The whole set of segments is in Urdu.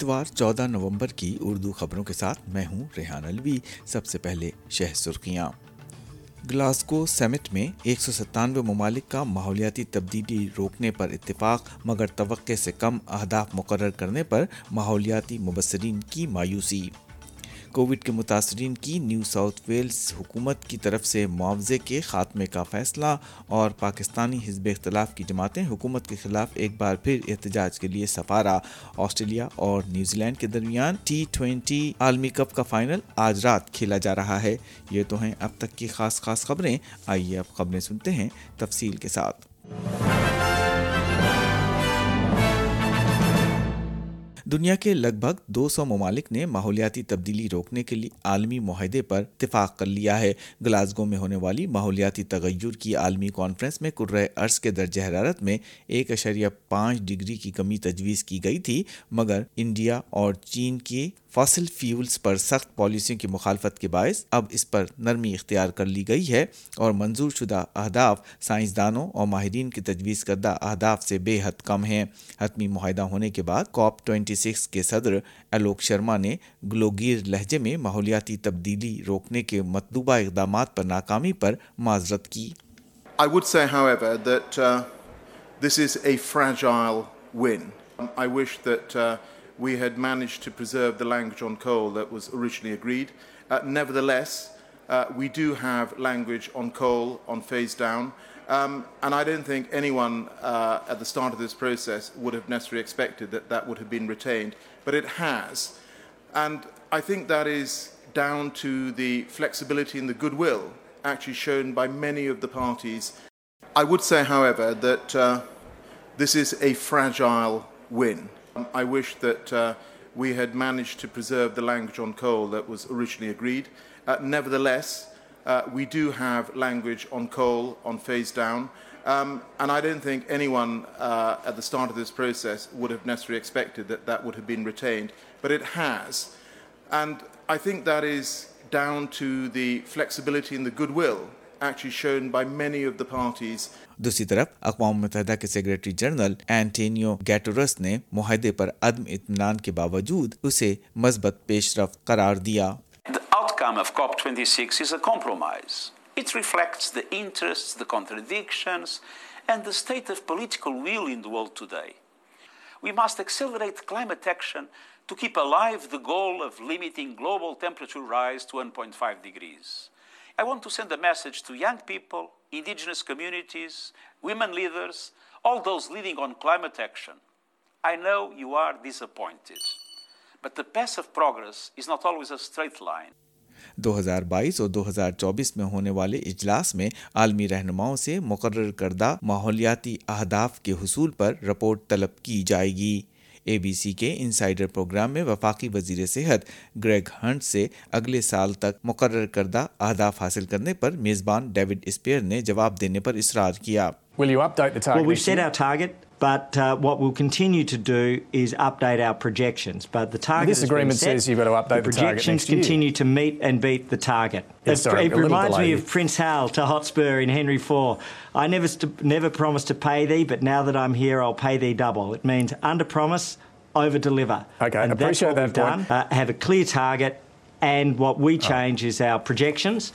اتوار چودہ نومبر کی اردو خبروں کے ساتھ میں ہوں ریحان الوی سب سے پہلے شہ سرخیاں گلاسکو سیمٹ میں ایک سو ستانوے ممالک کا ماحولیاتی تبدیلی روکنے پر اتفاق مگر توقع سے کم اہداف مقرر کرنے پر ماحولیاتی مبصرین کی مایوسی کووڈ کے متاثرین کی نیو ساؤتھ ویلز حکومت کی طرف سے معاوضے کے خاتمے کا فیصلہ اور پاکستانی حزب اختلاف کی جماعتیں حکومت کے خلاف ایک بار پھر احتجاج کے لیے سفارا آسٹریلیا اور نیوزی لینڈ کے درمیان ٹی ٹوینٹی عالمی کپ کا فائنل آج رات کھیلا جا رہا ہے یہ تو ہیں اب تک کی خاص خاص خبریں آئیے اب خبریں سنتے ہیں تفصیل کے ساتھ دنیا کے لگ بھگ دو سو ممالک نے ماحولیاتی تبدیلی روکنے کے لیے عالمی معاہدے پر اتفاق کر لیا ہے گلاسگو میں ہونے والی ماحولیاتی تغیر کی عالمی کانفرنس میں کرہ عرض کے درجہ حرارت میں ایک اشریہ پانچ ڈگری کی کمی تجویز کی گئی تھی مگر انڈیا اور چین کی فاسل فیولز پر سخت پالیسیوں کی مخالفت کے باعث اب اس پر نرمی اختیار کر لی گئی ہے اور منظور شدہ اہداف سائنسدانوں اور ماہرین کی تجویز کردہ اہداف سے بے حد کم ہیں حتمی معاہدہ ہونے کے بعد کاپ ٹوئنٹی سکس کے صدر الوک شرما نے گلوگیر لہجے میں ماحولیاتی تبدیلی روکنے کے مطلوبہ اقدامات پر ناکامی پر معذرت کی we had managed to preserve the language on coal that was originally agreed. Uh, nevertheless, uh, we do have language on coal, on phase down, um, and I don't think anyone uh, at the start of this process would have necessarily expected that that would have been retained, but it has. And I think that is down to the flexibility and the goodwill actually shown by many of the parties. I would say, however, that this is a fragile win. Um, I wish that uh, we had managed to preserve the language on coal that was originally agreed. Uh, nevertheless, uh, we do have language on coal, on phase down, um, and I don't think anyone at the start of this process would have necessarily expected that that would have been retained, but it has. And I think that is down to the flexibility and the goodwill دوسری طرف اقوام متحدہ کے سیکرٹری جنرل اینٹینیو گیٹورس نے معاہدے پر عدم اطمینان کے باوجود اسے مثبت پیش رفت قرار دیا The outcome of COP26 is a compromise. It reflects the interests, the contradictions and the state I want to send a message to young people, indigenous communities, women leaders, all those leading on climate action. I know you are disappointed. But the path of progress is not always a straight line. 2022 اور 2024 میں ہونے والے اجلاس میں عالمی رہنماؤں سے مقرر کردہ ماحولیاتی اہداف کے حصول پر رپورٹ طلب کی جائے گی اے بی سی کے انسائیڈر پروگرام میں وفاقی وزیر صحت گریگ ہنٹ سے اگلے سال تک مقرر کردہ اہداف حاصل کرنے پر میزبان ڈیوڈ اسپیئر نے جواب دینے پر اصرار کیا but what we continue to do as per projection dub out means under promise I will clutch ha get and wait as projections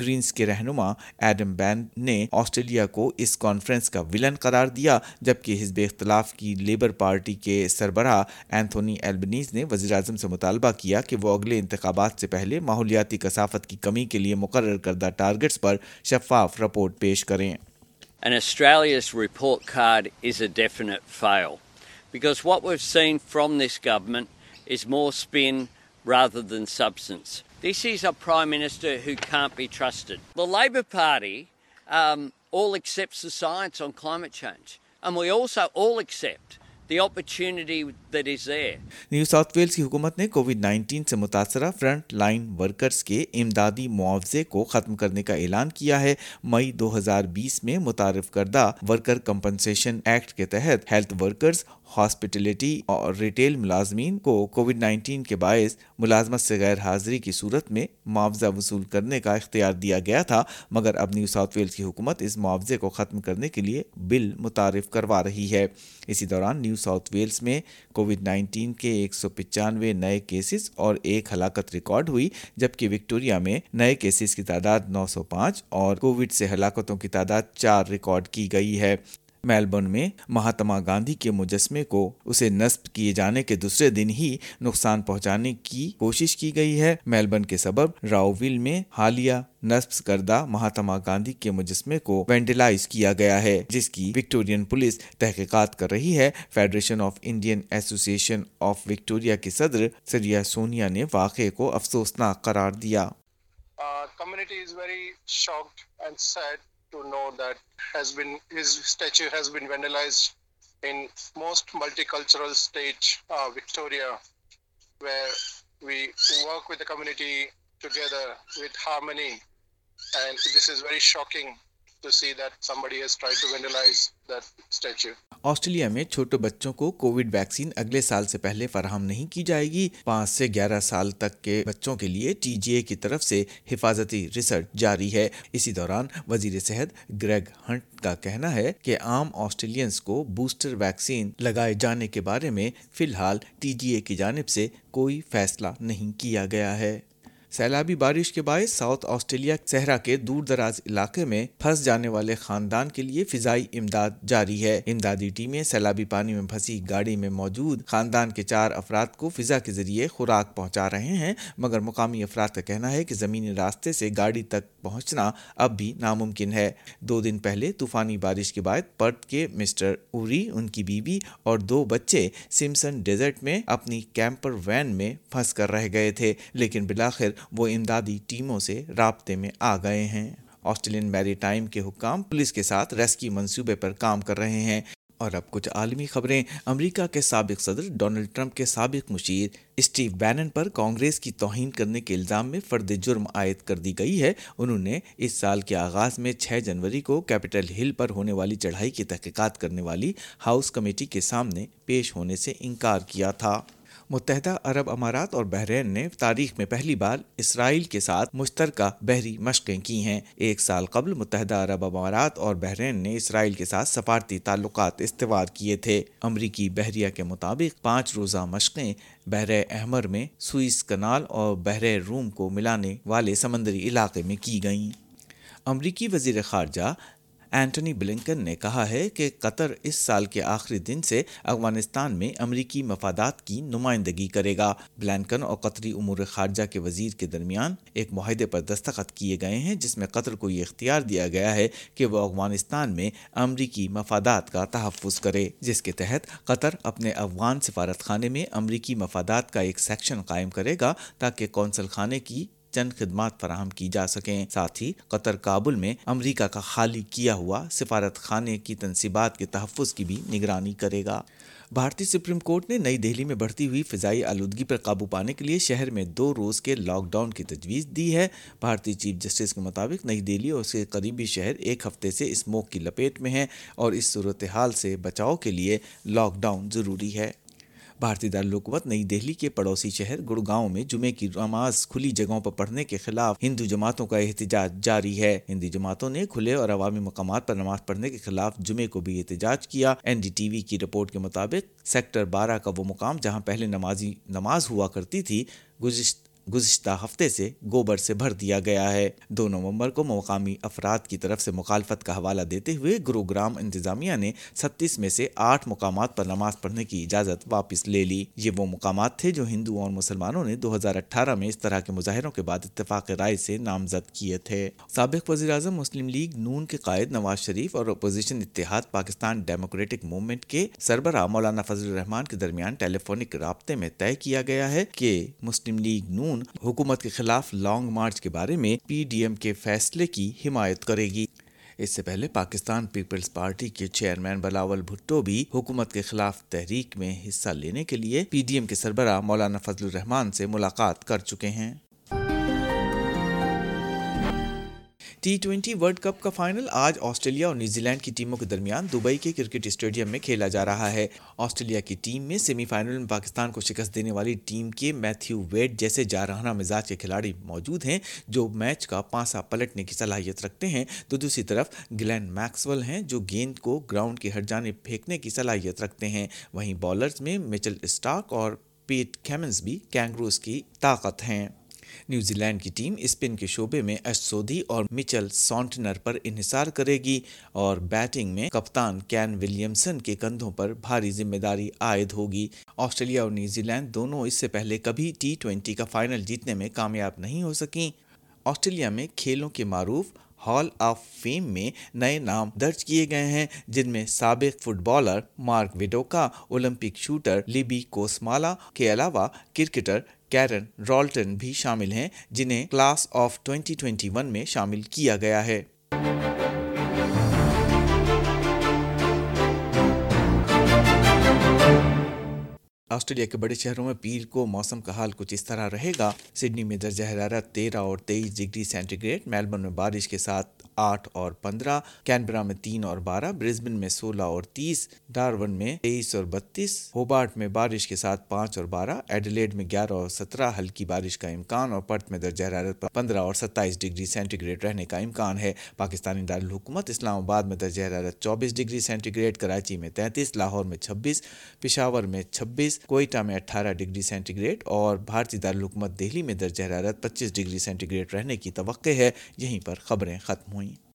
Greens کے رہنما ایڈم بین نے آسٹریلیا کو اس کانفرنس کا ویلن قرار دیا جبکہ حزب اختلاف کی لیبر پارٹی کے سربراہ اینتھونی ایلبنیز نے وزیراعظم سے مطالبہ کیا کہ وہ اگلے انتخابات سے پہلے ماحولیاتی کثافت کی کمی کے لیے مقرر کردہ ٹارگٹس پر شفاف رپورٹ پیش کریں And Australia's report card is a definite fail because what we've seen from this government is more spin rather than substance. This is a Prime Minister who can't be trusted. The Labor Party um, all accepts the science on climate change. And we also all accept New South Wales کی حکومت نے covid nineteen front line workers کے امدادی معاوضے کو ختم کرنے کا اعلان کیا ہے مئی دو ہزار بیس میں متعارف کردہ ورکر کمپنسیشن ایکٹ کے تحت ہیلتھ ورکرز ہاسپٹلٹی اور ریٹیل ملازمین کو کووڈ نائنٹین کے باعث ملازمت سے غیر حاضری کی صورت میں معاوضہ وصول کرنے کا اختیار دیا گیا تھا مگر اب نیو ساؤتھ ویلز کی حکومت اس معاوضے کو ختم کرنے کے لیے بل متعارف کروا رہی ہے اسی دوران نیو ساؤتھ ویلز میں کووڈ نائنٹین کے ایک سو پچانوے نئے کیسز اور ایک ہلاکت ریکارڈ ہوئی جبکہ وکٹوریا میں نئے کیسز کی تعداد نو سو پانچ اور کووڈ سے ہلاکتوں کی تعداد چار ریکارڈ کی گئی ہے میلبرن میں مہاتما گاندھی کے مجسمے کو اسے نصب کیے جانے کے دوسرے دن ہی نقصان پہنچانے کی کوشش کی گئی ہے میلبرن کے سبب ویل میں حالیہ نصب کردہ مہاتما گاندھی کے مجسمے کو وینڈیلائز کیا گیا ہے جس کی وکٹورین پولیس تحقیقات کر رہی ہے فیڈریشن آف انڈین ایسوسی ایشن آف وکٹوریا کے صدر سریا سونیا نے واقعے کو افسوسناک قرار دیا community said to know that bench has been vandalised in multicultural state Victoria committed with her money and this is very shocking Australia میں چھوٹے بچوں کو کووڈ ویکسین اگلے سال سے پہلے فراہم نہیں کی جائے گی پانچ سے گیارہ سال تک کے بچوں کے لیے ٹی جی اے کی طرف سے حفاظتی ریسرچ جاری ہے اسی دوران وزیر صحت گریگ ہنٹ کا کہنا ہے کہ عام آسٹریلینس کو بوسٹر ویکسین لگائے جانے کے بارے میں فی الحال ٹی جی اے کی جانب سے کوئی فیصلہ نہیں کیا گیا ہے سیلابی بارش کے باعث ساؤتھ آسٹریلیا صحرا کے دور دراز علاقے میں پھنس جانے والے خاندان کے لیے فضائی امداد جاری ہے امدادی ٹیمیں سیلابی پانی میں پھنسی گاڑی میں موجود خاندان کے چار افراد کو فضا کے ذریعے خوراک پہنچا رہے ہیں مگر مقامی افراد کا کہنا ہے کہ زمینی راستے سے گاڑی تک پہنچنا اب بھی ناممکن ہے دو دن پہلے طوفانی بارش کے باعث پرت کے مسٹر اوری ان کی بیوی اور دو بچے سمسن ڈیزرٹ میں اپنی کیمپر وین میں پھنس کر رہ گئے تھے لیکن بلاخر وہ امدادی ٹیموں سے رابطے میں آ گئے ہیں آسٹریلین میری ٹائم کے حکام پولیس کے ساتھ ریسکی منصوبے پر کام کر رہے ہیں اور اب کچھ عالمی خبریں امریکہ کے سابق صدر ڈونلڈ کے سابق مشیر اسٹیو بینن پر کانگریس کی توہین کرنے کے الزام میں فرد جرم عائد کر دی گئی ہے انہوں نے اس سال کے آغاز میں 6 جنوری کو کیپٹل ہل پر ہونے والی چڑھائی کی تحقیقات کرنے والی ہاؤس کمیٹی کے سامنے پیش ہونے سے انکار کیا تھا متحدہ عرب امارات اور بحرین نے تاریخ میں پہلی بار اسرائیل کے ساتھ مشترکہ بحری مشقیں کی ہیں ایک سال قبل متحدہ عرب امارات اور بحرین نے اسرائیل کے ساتھ سفارتی تعلقات استوار کیے تھے امریکی بحریہ کے مطابق پانچ روزہ مشقیں بحر احمر میں سوئس کنال اور بحر روم کو ملانے والے سمندری علاقے میں کی گئیں امریکی وزیر خارجہ اینٹنی بلنکن نے کہا ہے کہ قطر اس سال کے آخری دن سے افغانستان میں امریکی مفادات کی نمائندگی کرے گا بلینکن اور قطری امور خارجہ کے وزیر کے درمیان ایک معاہدے پر دستخط کیے گئے ہیں جس میں قطر کو یہ اختیار دیا گیا ہے کہ وہ افغانستان میں امریکی مفادات کا تحفظ کرے جس کے تحت قطر اپنے افغان سفارت خانے میں امریکی مفادات کا ایک سیکشن قائم کرے گا تاکہ کونسل خانے کی چند خدمات فراہم کی جا سکیں ساتھ ہی قطر کابل میں امریکہ کا خالی کیا ہوا سفارت خانے کی تنصیبات کے تحفظ کی بھی نگرانی کرے گا بھارتی سپریم کورٹ نے نئی دہلی میں بڑھتی ہوئی فضائی آلودگی پر قابو پانے کے لیے شہر میں دو روز کے لاک ڈاؤن کی تجویز دی ہے بھارتی چیف جسٹس کے مطابق نئی دہلی اور اس کے قریبی شہر ایک ہفتے سے اس کی لپیٹ میں ہیں اور اس صورتحال سے بچاؤ کے لیے لاک ڈاؤن ضروری ہے بھارتی دارالحکومت نئی دہلی کے پڑوسی شہر گڑگاؤں میں جمعے کی نماز کھلی جگہوں پر پڑھنے کے خلاف ہندو جماعتوں کا احتجاج جاری ہے ہندو جماعتوں نے کھلے اور عوامی مقامات پر نماز پڑھنے کے خلاف جمعے کو بھی احتجاج کیا این ڈی ٹی وی کی رپورٹ کے مطابق سیکٹر بارہ کا وہ مقام جہاں پہلے نماز ہوا کرتی تھی گزشتہ گزشتہ ہفتے سے گوبر سے بھر دیا گیا ہے دو نومبر کو مقامی افراد کی طرف سے مخالفت کا حوالہ دیتے ہوئے گروگرام انتظامیہ نے ستیس میں سے آٹھ مقامات پر نماز پڑھنے کی اجازت واپس لے لی یہ وہ مقامات تھے جو ہندو اور مسلمانوں نے دو ہزار اٹھارہ میں اس طرح کے مظاہروں کے بعد اتفاق رائے سے نامزد کیے تھے سابق وزیر اعظم مسلم لیگ نون کے قائد نواز شریف اور اپوزیشن اتحاد پاکستان ڈیموکریٹک موومنٹ کے سربراہ مولانا فضل الرحمان کے درمیان ٹیلی فونک رابطے میں طے کیا گیا ہے کہ مسلم لیگ نون حکومت کے خلاف لانگ مارچ کے بارے میں پی ڈی ایم کے فیصلے کی حمایت کرے گی اس سے پہلے پاکستان پیپلز پارٹی کے چیئرمین بلاول بھٹو بھی حکومت کے خلاف تحریک میں حصہ لینے کے لیے پی ڈی ایم کے سربراہ مولانا فضل الرحمان سے ملاقات کر چکے ہیں ٹی ٹوینٹی ورلڈ کپ کا فائنل آج آسٹریلیا اور نیوزی لینڈ کی ٹیموں کے درمیان دبئی کے کرکٹ اسٹیڈیم میں کھیلا جا رہا ہے آسٹریلیا کی ٹیم میں سیمی فائنل میں پاکستان کو شکست دینے والی ٹیم کے میتھیو ویٹ جیسے جارحانہ مزاج کے کھلاڑی موجود ہیں جو میچ کا پانسا پلٹنے کی صلاحیت رکھتے ہیں تو دوسری طرف گلین میکسول ہیں جو گیند کو گراؤنڈ کے ہر جانے پھینکنے کی صلاحیت رکھتے ہیں وہیں بالرز میں میچل اسٹاک اور پیٹ کیمنز بھی کینگروز کی طاقت ہیں نیوزی لینڈ کی ٹیم اسپن کے شعبے میں اور پر انحصار کرے گی اور بیٹنگ میں کپتان کین ولیمسن کے کندھوں پر بھاری ذمہ داری عائد ہوگی آسٹریلیا اور نیوزی لینڈ دونوں اس سے پہلے کبھی ٹی ٹوینٹی کا فائنل جیتنے میں کامیاب نہیں ہو سکیں آسٹریلیا میں کھیلوں کے معروف ہال آف فیم میں نئے نام درج کیے گئے ہیں جن میں سابق footballer Mark Viduka Olympic shooter Libby Kosmala کے علاوہ کرکٹر کیرن رالٹن بھی شامل ہیں جنہیں کلاس آف 2021 ون میں شامل کیا گیا ہے آسٹریلیا کے بڑے شہروں میں پیر کو موسم کا حال کچھ اس طرح رہے گا سڈنی میں درجہ حرارت تیرہ اور تیئیس ڈگری سینٹی گریڈ میلبرن میں بارش کے ساتھ آٹھ اور پندرہ کینبرا میں تین اور بارہ برزبن میں سولہ اور تیس ڈارون میں تیئیس اور بتیس ہوبارٹ میں بارش کے ساتھ پانچ اور بارہ ایڈلیڈ میں گیارہ اور سترہ ہلکی بارش کا امکان اور پرت میں درجہ حرارت پندرہ اور ستائیس ڈگری سینٹی گریڈ رہنے کا امکان ہے پاکستانی دارالحکومت اسلام آباد میں درجہ حرارت چوبیس ڈگری سینٹی گریڈ کراچی میں تینتیس لاہور میں چھبیس پشاور میں چھبیس کوئٹہ میں اٹھارہ ڈگری سینٹی گریڈ اور بھارتی دارالحکومت دہلی میں درجہ حرارت پچیس ڈگری سینٹی گریڈ رہنے کی توقع ہے یہیں پر خبریں ختم ہوئیں